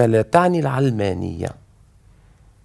ما لا تعني العلمانية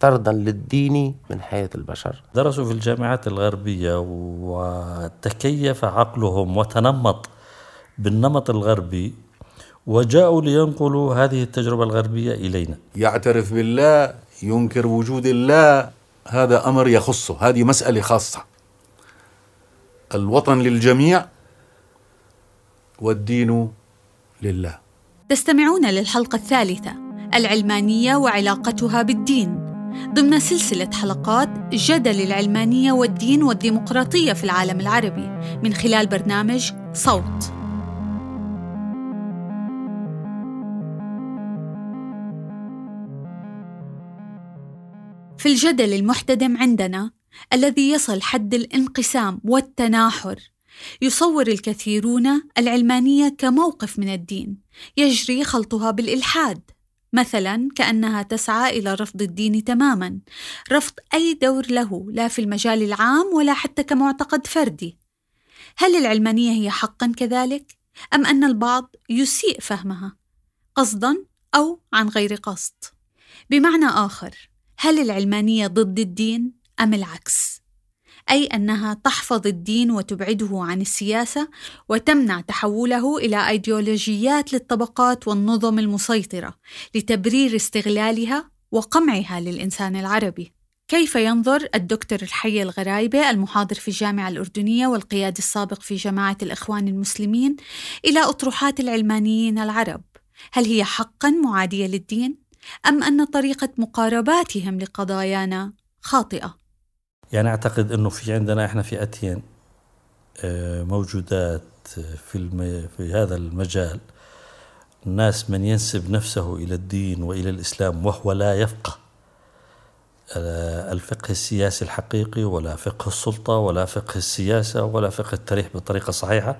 طردا للدين من حياة البشر. درسوا في الجامعات الغربية وتكيف عقلهم وتنمط بالنمط الغربي وجاءوا لينقلوا هذه التجربة الغربية إلينا. يعترف بالله ينكر وجود الله هذا أمر يخصه هذه مسألة خاصة. الوطن للجميع والدين لله. تستمعون للحلقة الثالثة. العلمانية وعلاقتها بالدين. ضمن سلسلة حلقات جدل العلمانية والدين والديمقراطية في العالم العربي من خلال برنامج صوت. في الجدل المحتدم عندنا الذي يصل حد الانقسام والتناحر يصور الكثيرون العلمانية كموقف من الدين يجري خلطها بالإلحاد. مثلا كأنها تسعى إلى رفض الدين تماما رفض أي دور له لا في المجال العام ولا حتى كمعتقد فردي. هل العلمانية هي حقا كذلك؟ أم أن البعض يسيء فهمها؟ قصدا أو عن غير قصد؟ بمعنى آخر هل العلمانية ضد الدين أم العكس؟ أي أنها تحفظ الدين وتبعده عن السياسة وتمنع تحوله إلى إيديولوجيات للطبقات والنظم المسيطرة لتبرير استغلالها وقمعها للإنسان العربي كيف ينظر الدكتور الحي الغرايبة المحاضر في الجامعة الأردنية والقيادي السابق في جماعة الإخوان المسلمين إلى أطروحات العلمانيين العرب؟ هل هي حقا معادية للدين؟ أم أن طريقة مقارباتهم لقضايانا خاطئة؟ يعني أعتقد أنه في عندنا إحنا فئتين آه، موجودات في, الم... في هذا المجال. الناس من ينسب نفسه إلى الدين وإلى الإسلام وهو لا يفقه آه، الفقه السياسي الحقيقي ولا فقه السلطة ولا فقه السياسة ولا فقه التاريخ بطريقة صحيحة.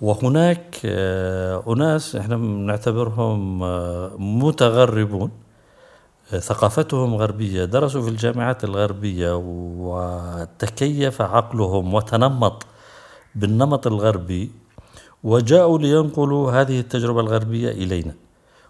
وهناك آه، أناس إحنا نعتبرهم متغربون. ثقافتهم غربية درسوا في الجامعات الغربية وتكيف عقلهم وتنمط بالنمط الغربي وجاءوا لينقلوا هذه التجربة الغربية إلينا.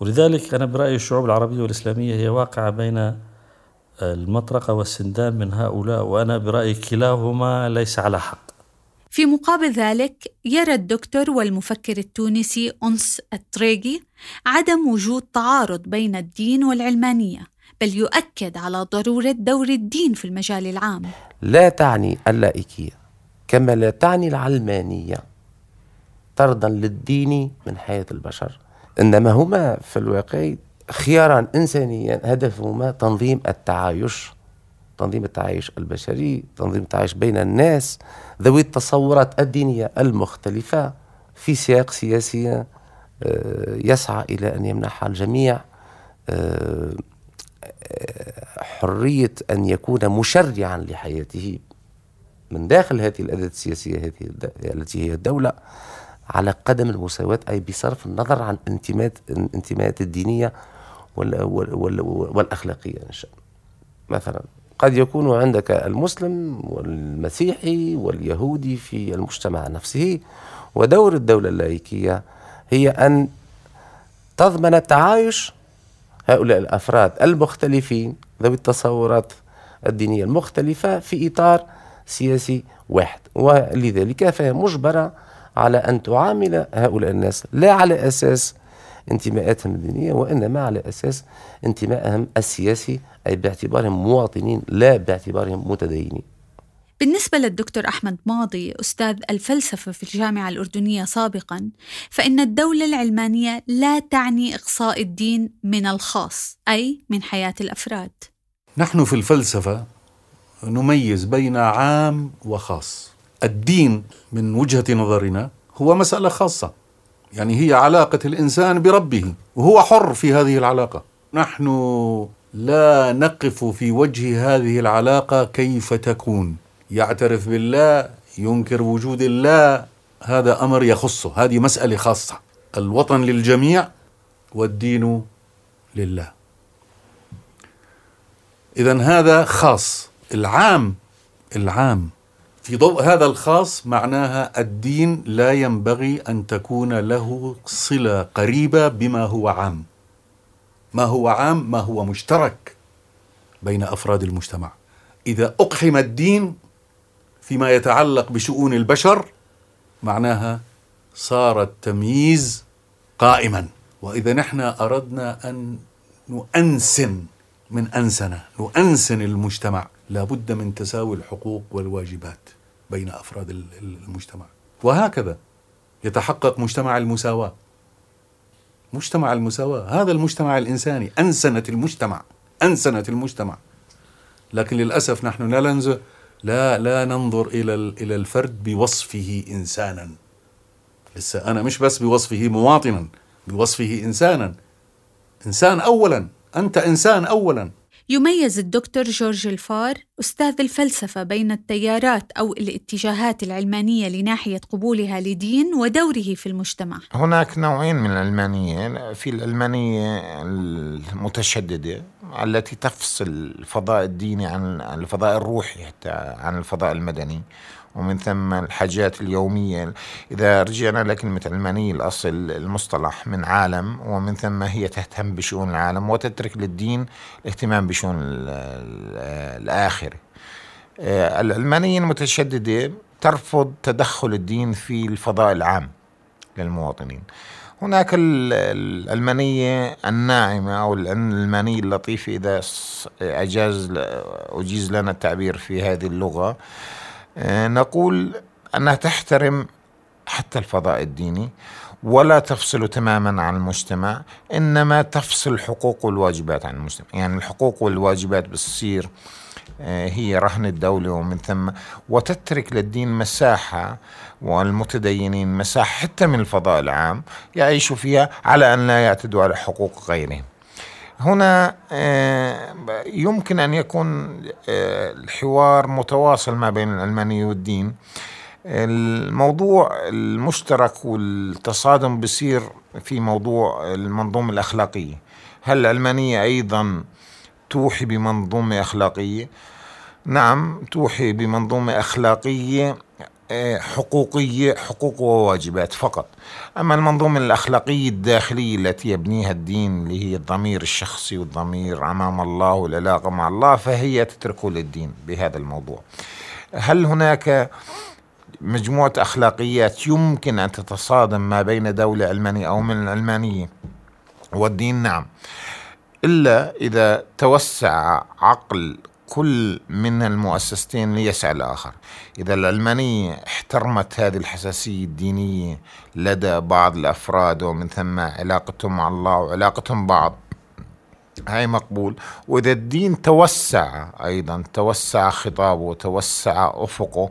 ولذلك أنا برأيي الشعوب العربية والإسلامية هي واقعة بين المطرقة والسندان من هؤلاء وأنا برأيي كلاهما ليس على حق. في مقابل ذلك يرى الدكتور والمفكر التونسي أنس التريجي عدم وجود تعارض بين الدين والعلمانية بل يؤكد على ضرورة دور الدين في المجال العام. لا تعني اللائكية كما لا تعني العلمانية. طردا للدين من حياة البشر. إنما هما في الواقع خيارا إنسانيا هدفهما تنظيم التعايش. تنظيم التعايش البشري تنظيم التعايش بين الناس ذوي التصورات الدينية المختلفة في سياق سياسي آه، يسعى إلى أن يمنح الجميع آه، حرية أن يكون مشرعا لحياته من داخل هذه الأداة السياسية هذه التي هي الدولة على قدم المساواة أي بصرف النظر عن انتماءات الانتماءات الدينية والأخلاقية إن شاء مثلا قد يكون عندك المسلم والمسيحي واليهودي في المجتمع نفسه ودور الدولة اللائكية هي أن تضمن التعايش هؤلاء الأفراد المختلفين ذوي التصورات الدينية المختلفة في إطار سياسي واحد. ولذلك فهي مجبرة على أن تعامل هؤلاء الناس لا على أساس انتماءاتهم الدينية وإنما على أساس انتمائهم السياسي أي باعتبارهم مواطنين لا باعتبارهم متدينين. بالنسبة للدكتور أحمد ماضي أستاذ الفلسفة في الجامعة الأردنية سابقا فإن الدولة العلمانية لا تعني إقصاء الدين من الخاص أي من حياة الأفراد. نحن في الفلسفة نميز بين عام وخاص. الدين من وجهة نظرنا هو مسألة خاصة يعني هي علاقة الإنسان بربه وهو حر في هذه العلاقة. نحن لا نقف في وجه هذه العلاقة كيف تكون؟ يعترف بالله ينكر وجود الله هذا أمر يخصه هذه مسألة خاصة. الوطن للجميع والدين لله. اذا هذا خاص. العام العام. في ضوء هذا الخاص معناها الدين لا ينبغي أن تكون له صلة قريبة بما هو عام. ما هو عام ما هو مشترك بين أفراد المجتمع. إذا أقحم الدين فيما يتعلق بشؤون البشر معناها صار التمييز قائما. وإذا نحن أردنا أن نؤنسن من انسنه نؤنسن المجتمع لابد من تساوي الحقوق والواجبات بين أفراد ال- ال- المجتمع. وهكذا يتحقق مجتمع المساواة. مجتمع المساواة. هذا المجتمع الإنساني. انسنه المجتمع. انسنه المجتمع. لكن للأسف نحن لا ننظر لا لا ننظر إلى ال- إلى الفرد بوصفه انسانا. لسه أنا مش بس بوصفه مواطنا بوصفه انسانا. إنسان اولا. أنت إنسان اولا. يميز الدكتور جورج الفار أستاذ الفلسفة بين التيارات أو الاتجاهات العلمانية لناحية قبولها لدين ودوره في المجتمع. هناك نوعين من العلمانية في العلمانية المتشددة التي تفصل الفضاء الديني عن الفضاء الروحي حتى عن الفضاء المدني ومن ثم الحاجات اليومية. إذا رجعنا لكلمة علمانية الأصل المصطلح من عالم ومن ثم هي تهتم بشؤون العالم وتترك للدين الاهتمام بشؤون ال- ال- الآخرة آه، العلمانية المتشددة ترفض تدخل الدين في الفضاء العام للمواطنين. هناك ال- العلمانية الناعمة أو العلمانية اللطيفة إذا أجاز أجيز لنا التعبير في هذه اللغة. نقول أنها تحترم حتى الفضاء الديني ولا تفصل تماما عن المجتمع إنما تفصل الحقوق والواجبات عن المجتمع. يعني الحقوق والواجبات بتصير آه، هي رهن الدولة ومن ثم وتترك للدين مساحة والمتدينين مساحة حتى من الفضاء العام يعيشوا فيها على أن لا يعتدوا على حقوق غيرهم. هنا آه، يمكن أن يكون آه، الحوار متواصل ما بين العلمانية والدين. الموضوع المشترك والتصادم بصير في موضوع المنظومة الأخلاقية. هل العلمانية أيضا توحي بمنظومة أخلاقية؟ نعم توحي بمنظومة أخلاقية. حقوقية حقوق وواجبات فقط. أما المنظومة الأخلاقية الداخلية التي يبنيها الدين اللي هي الضمير الشخصي والضمير أمام الله والعلاقة مع الله فهي تتركه للدين بهذا الموضوع. هل هناك مجموعة أخلاقيات يمكن أن تتصادم ما بين دولة علمانية أو من العلمانية والدين نعم. إلا إذا توسع عقل كل من المؤسستين ليسعى الآخر إذا العلمانية احترمت هذه الحساسية الدينية لدى بعض الأفراد ومن ثم علاقتهم مع الله وعلاقتهم بعض هاي مقبول. وإذا الدين توسع أيضا توسع خطابه وتوسع أفقه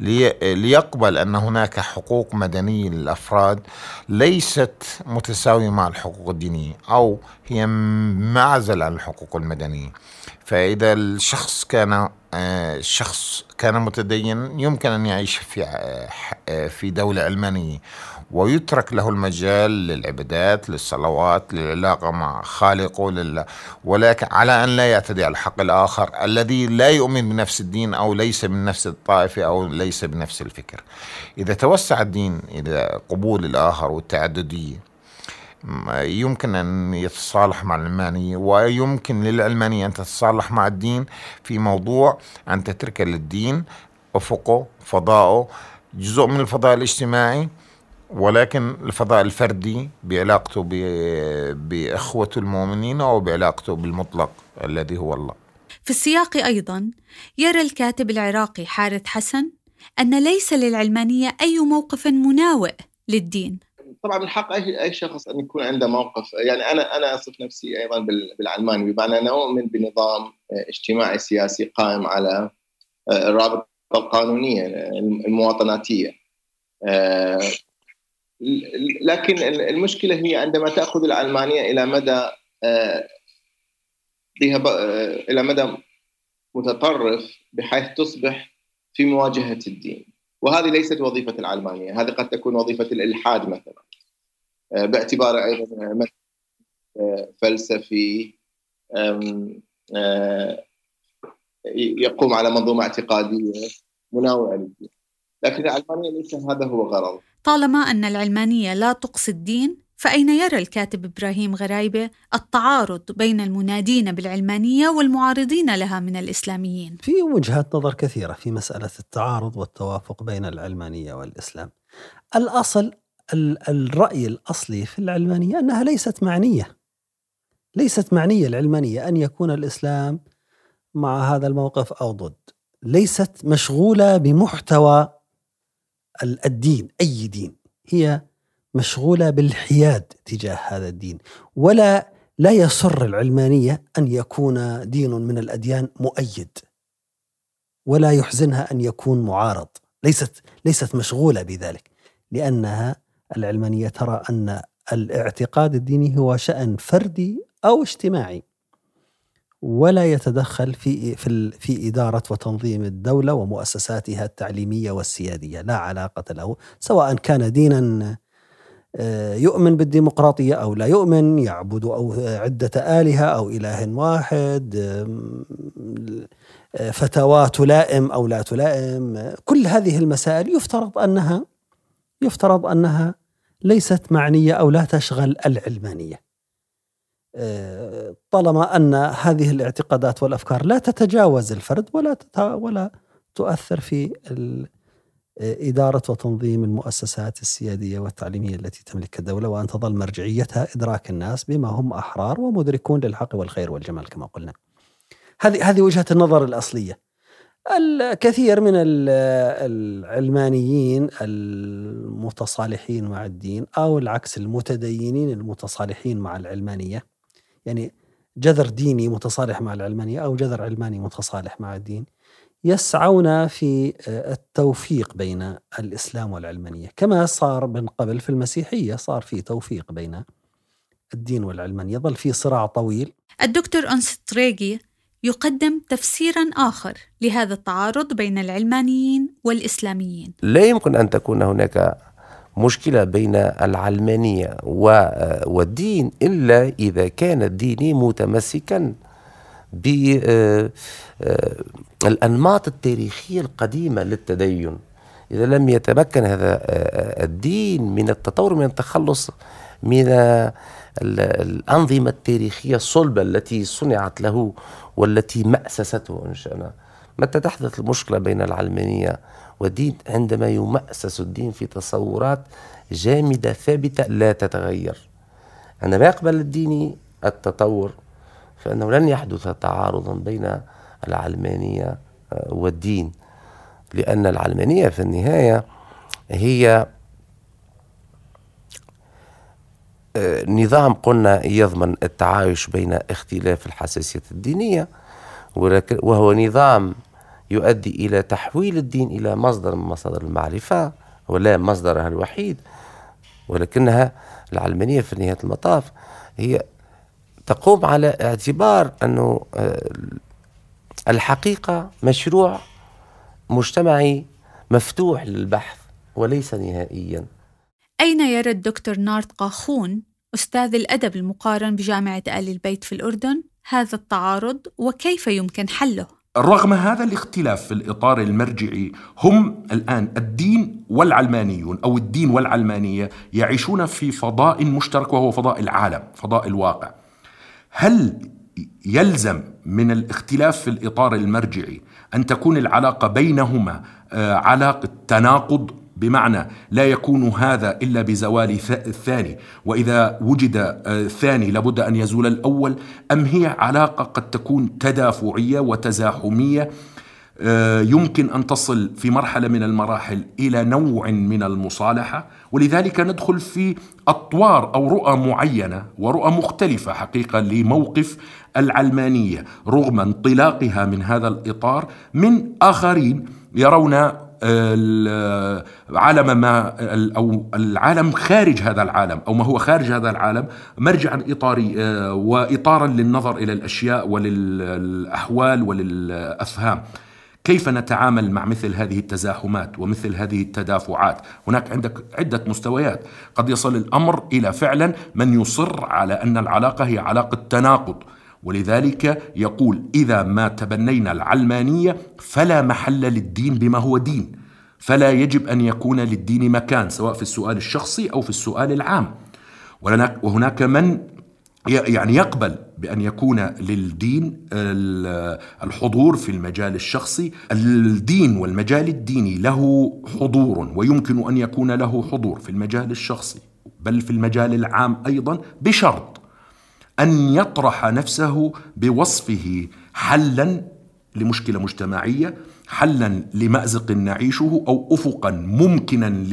لي ليقبل أن هناك حقوق مدنية للأفراد ليست متساوية مع الحقوق الدينية أو هي معزل عن الحقوق المدنية. فإذا الشخص كان آه، شخص كان متدين يمكن أن يعيش في آه، آه، في دولة علمانية. ويترك له المجال للعبادات للصلوات للعلاقة مع خالقه لله ولكن على أن لا يعتدي على حق الآخر الذي لا يؤمن بنفس الدين أو ليس من نفس الطائفة أو ليس بنفس الفكر. إذا توسع الدين إلى قبول الآخر والتعددية يمكن أن يتصالح مع العلمانية ويمكن للعلمانية أن تتصالح مع الدين في موضوع أن تترك للدين أفقه فضاءه جزء من الفضاء الاجتماعي ولكن الفضاء الفردي بعلاقته بإخوته المؤمنين أو بعلاقته بالمطلق الذي هو الله. في السياق أيضا يرى الكاتب العراقي حارث حسن أن ليس للعلمانية أي موقف مناوئ للدين. طبعا من حق اي أي شخص أن يكون عنده موقف يعني أنا أنا أصف نفسي أيضا بال- بالعلماني بمعنى أنا اؤمن بنظام اجتماعي سياسي قائم على الرابطه القانونية المواطناتية. آه، لكن المشكلة هي عندما تأخذ العلمانيه إلى مدى آه، آه، إلى مدى متطرف بحيث تصبح في مواجهة الدين. وهذه ليست وظيفة العلمانيه هذه قد تكون وظيفة الإلحاد مثلا آه، باعتباره أيضا فلسفي يقوم على منظومة اعتقادية مناوئة للدين. لكن العلمانيه ليس هذا هو غرض. طالما أن العلمانية لا تقصي الدين فأين يرى الكاتب إبراهيم غرايبة التعارض بين المنادين بالعلمانية والمعارضين لها من الإسلاميين؟ في وجهات نظر كثيرة في مسألة التعارض والتوافق بين العلمانية والإسلام. الأصل الرأي الأصلي في العلمانية أنها ليست معنية. ليست معنية العلمانية أن يكون الإسلام مع هذا الموقف أو ضد. ليست مشغولة بمحتوى الدين أي دين هي مشغولة بالحياد تجاه هذا الدين. ولا لا يسر العلمانية أن يكون دين من الأديان مؤيد. ولا يحزنها أن يكون معارض. ليست ليست مشغولة بذلك. لأنها العلمانية ترى أن الاعتقاد الديني هو شأن فردي أو اجتماعي. ولا يتدخل في في في إدارة وتنظيم الدولة ومؤسساتها التعليمية والسيادية، لا علاقة له سواء كان دينا آه، يؤمن بالديمقراطية أو لا يؤمن، يعبد أو عدة آلهة أو إله واحد، آه، فتوى تلائم أو لا تلائم، كل هذه المسائل يفترض أنها يفترض أنها ليست معنية أو لا تشغل العلمانية. طالما أن هذه الاعتقادات والأفكار لا تتجاوز الفرد ولا ولا تؤثر في إدارة وتنظيم المؤسسات السيادية والتعليمية التي تملكها الدولة وأن تظل مرجعيتها إدراك الناس بما هم أحرار ومدركون للحق والخير والجمال كما قلنا. هذه هذه وجهة النظر الأصلية. الكثير من العلمانيين المتصالحين مع الدين أو العكس المتدينين المتصالحين مع العلمانية يعني جذر ديني متصالح مع العلمانية أو جذر علماني متصالح مع الدين يسعون في التوفيق بين الإسلام والعلمانية كما صار من قبل في المسيحية صار في توفيق بين الدين والعلمانية ظل في صراع طويل. الدكتور أنس تريجي يقدم تفسيرا آخر لهذا التعارض بين العلمانيين والإسلاميين. لا يمكن أن تكون هناك مشكلة بين العلمانية والدين إلا إذا كان الدين متمسكا بالأنماط التاريخية القديمة للتدين. إذا لم يتمكن هذا الدين من التطور من التخلص من الأنظمة التاريخية الصلبة التي صنعت له والتي مأسسته إن شاء متى تحدث المشكلة بين العلمانية والدين عندما يمأسس الدين في تصورات جامدة ثابتة لا تتغير. عندما يقبل الدين التطور فإنه لن يحدث تعارضا بين العلمانية آه، والدين. لأن العلمانية في النهاية هي آه، نظام قلنا يضمن التعايش بين اختلاف الحساسية الدينية وهو نظام يؤدي إلى تحويل الدين إلى مصدر من مصادر المعرفة ولا مصدرها الوحيد ولكنها العلمانية في نهاية المطاف هي تقوم على اعتبار أنه آه، الحقيقة مشروع مجتمعي مفتوح للبحث وليس نهائيا أين يرى الدكتور نارت قاخون أستاذ الأدب المقارن بجامعة آل البيت في الأردن هذا التعارض وكيف يمكن حله؟ رغم هذا الاختلاف في الإطار المرجعي هم الآن الدين والعلمانيون أو الدين والعلمانية يعيشون في فضاء مشترك وهو فضاء العالم فضاء الواقع. هل يلزم من الاختلاف في الإطار المرجعي أن تكون العلاقة بينهما آه، علاقة تناقض؟ بمعنى لا يكون هذا إلا بزوال الثاني. وإذا وجد الثاني لابد أن يزول الأول أم هي علاقة قد تكون تدافعية وتزاحمية؟ آه، يمكن أن تصل في مرحلة من المراحل إلى نوع من المصالحة. ولذلك ندخل في أطوار أو رؤى معينة ورؤى مختلفة حقيقة لموقف العلمانية رغم انطلاقها من هذا الإطار. من آخرين يرون عالم ما أو العالم خارج هذا العالم أو ما هو خارج هذا العالم مرجعا إطاري آه، واطارا للنظر إلى الأشياء وللأحوال وللأفهام. كيف نتعامل مع مثل هذه التزاحمات ومثل هذه التدافعات؟ هناك عندك عدة مستويات. قد يصل الأمر إلى فعلا من يصر على أن العلاقة هي علاقة تناقض. ولذلك يقول إذا ما تبنينا العلمانية فلا محل للدين بما هو دين فلا يجب أن يكون للدين مكان سواء في السؤال الشخصي أو في السؤال العام. وهناك من يعني يقبل بأن يكون للدين الحضور في المجال الشخصي. الدين والمجال الديني له حضور ويمكن أن يكون له حضور في المجال الشخصي بل في المجال العام أيضا بشرط أن يطرح نفسه بوصفه حلا لمشكلة مجتمعية حلا لمأزق نعيشه أو أفقا ممكنا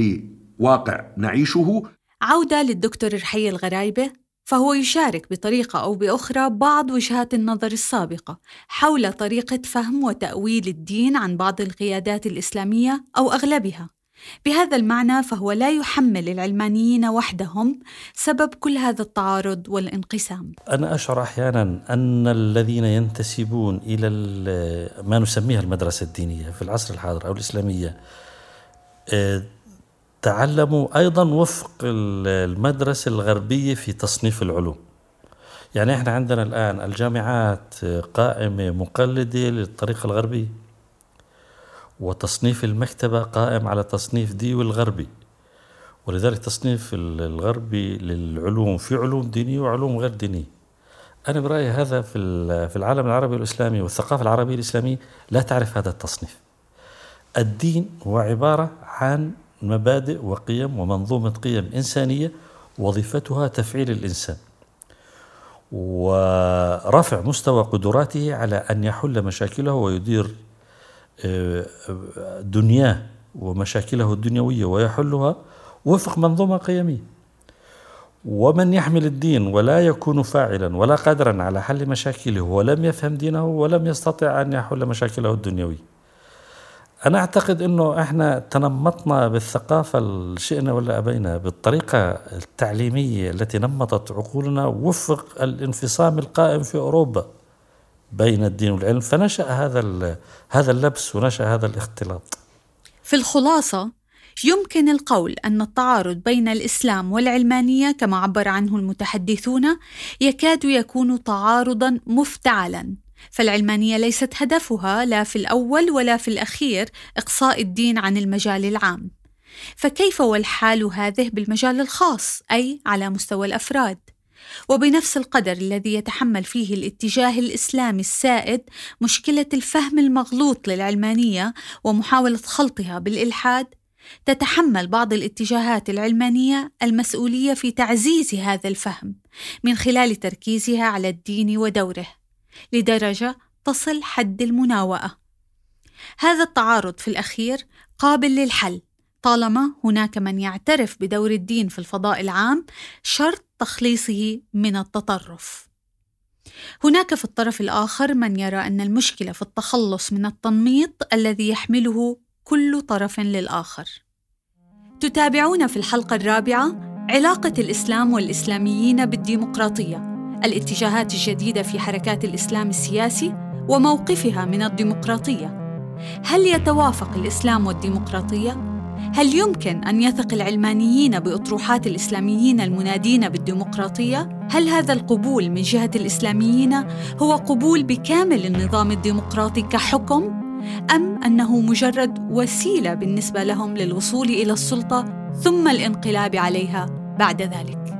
لواقع نعيشه عودة للدكتور رحي الغرايبة فهو يشارك بطريقة أو بأخرى بعض وجهات النظر السابقة حول طريقة فهم وتأويل الدين عن بعض القيادات الإسلامية أو أغلبها. بهذا المعنى فهو لا يحمل العلمانيين وحدهم سبب كل هذا التعارض والانقسام. أنا أشعر أحيانا أن الذين ينتسبون إلى ما نسميها المدرسة الدينية في العصر الحاضر أو الإسلامية آه، تعلموا أيضا وفق المدرسة الغربية في تصنيف العلوم يعني إحنا عندنا الآن الجامعات قائمة مقلدة للطريقة الغربية وتصنيف المكتبة قائم على تصنيف ديوي الغربي ولذلك تصنيف الغربي للعلوم في علوم دينية وعلوم غير دينية. أنا برأيي هذا في العالم العربي والإسلامي والثقافة العربية الإسلامية لا تعرف هذا التصنيف. الدين هو عبارة عن مبادئ وقيم ومنظومة قيم إنسانية وظيفتها تفعيل الإنسان. ورفع مستوى قدراته على أن يحل مشاكله ويدير دنياه ومشاكله الدنيوية ويحلها وفق منظومة قيمية. ومن يحمل الدين ولا يكون فاعلا ولا قادرا على حل مشاكله ولم يفهم دينه ولم يستطع أن يحل مشاكله الدنيوية. أنا أعتقد أنه إحنا تنمطنا بالثقافة شئنا ولا أبينا بالطريقة التعليمية التي نمطت عقولنا وفق الانفصام القائم في أوروبا. بين الدين والعلم فنشأ هذا هذا اللبس ونشأ هذا الاختلاط. في الخلاصة يمكن القول أن التعارض بين الإسلام والعلمانية كما عبر عنه المتحدثون يكاد يكون تعارضا مفتعلا. فالعلمانية ليست هدفها لا في الأول ولا في الأخير إقصاء الدين عن المجال العام. فكيف والحال هذه بالمجال الخاص أي على مستوى الأفراد؟ وبنفس القدر الذي يتحمل فيه الاتجاه الإسلامي السائد مشكلة الفهم المغلوط للعلمانية ومحاولة خلطها بالإلحاد تتحمل بعض الاتجاهات العلمانية المسؤولية في تعزيز هذا الفهم من خلال تركيزها على الدين ودوره لدرجة تصل حد المناوئة. هذا التعارض في الأخير قابل للحل طالما هناك من يعترف بدور الدين في الفضاء العام شرط تخليصه من التطرف. هناك في الطرف الآخر من يرى أن المشكلة في التخلص من التنميط الذي يحمله كل طرف للآخر. تتابعون في الحلقة الرابعة علاقة الإسلام والإسلاميين بالديمقراطية الاتجاهات الجديدة في حركات الإسلام السياسي وموقفها من الديمقراطية هل يتوافق الإسلام والديمقراطية هل يمكن أن يثق العلمانيين بأطروحات الإسلاميين المنادين بالديمقراطية؟ هل هذا القبول من جهة الإسلاميين هو قبول بكامل النظام الديمقراطي كحكم؟ أم أنه مجرد وسيلة بالنسبة لهم للوصول إلى السلطة ثم الانقلاب عليها بعد ذلك؟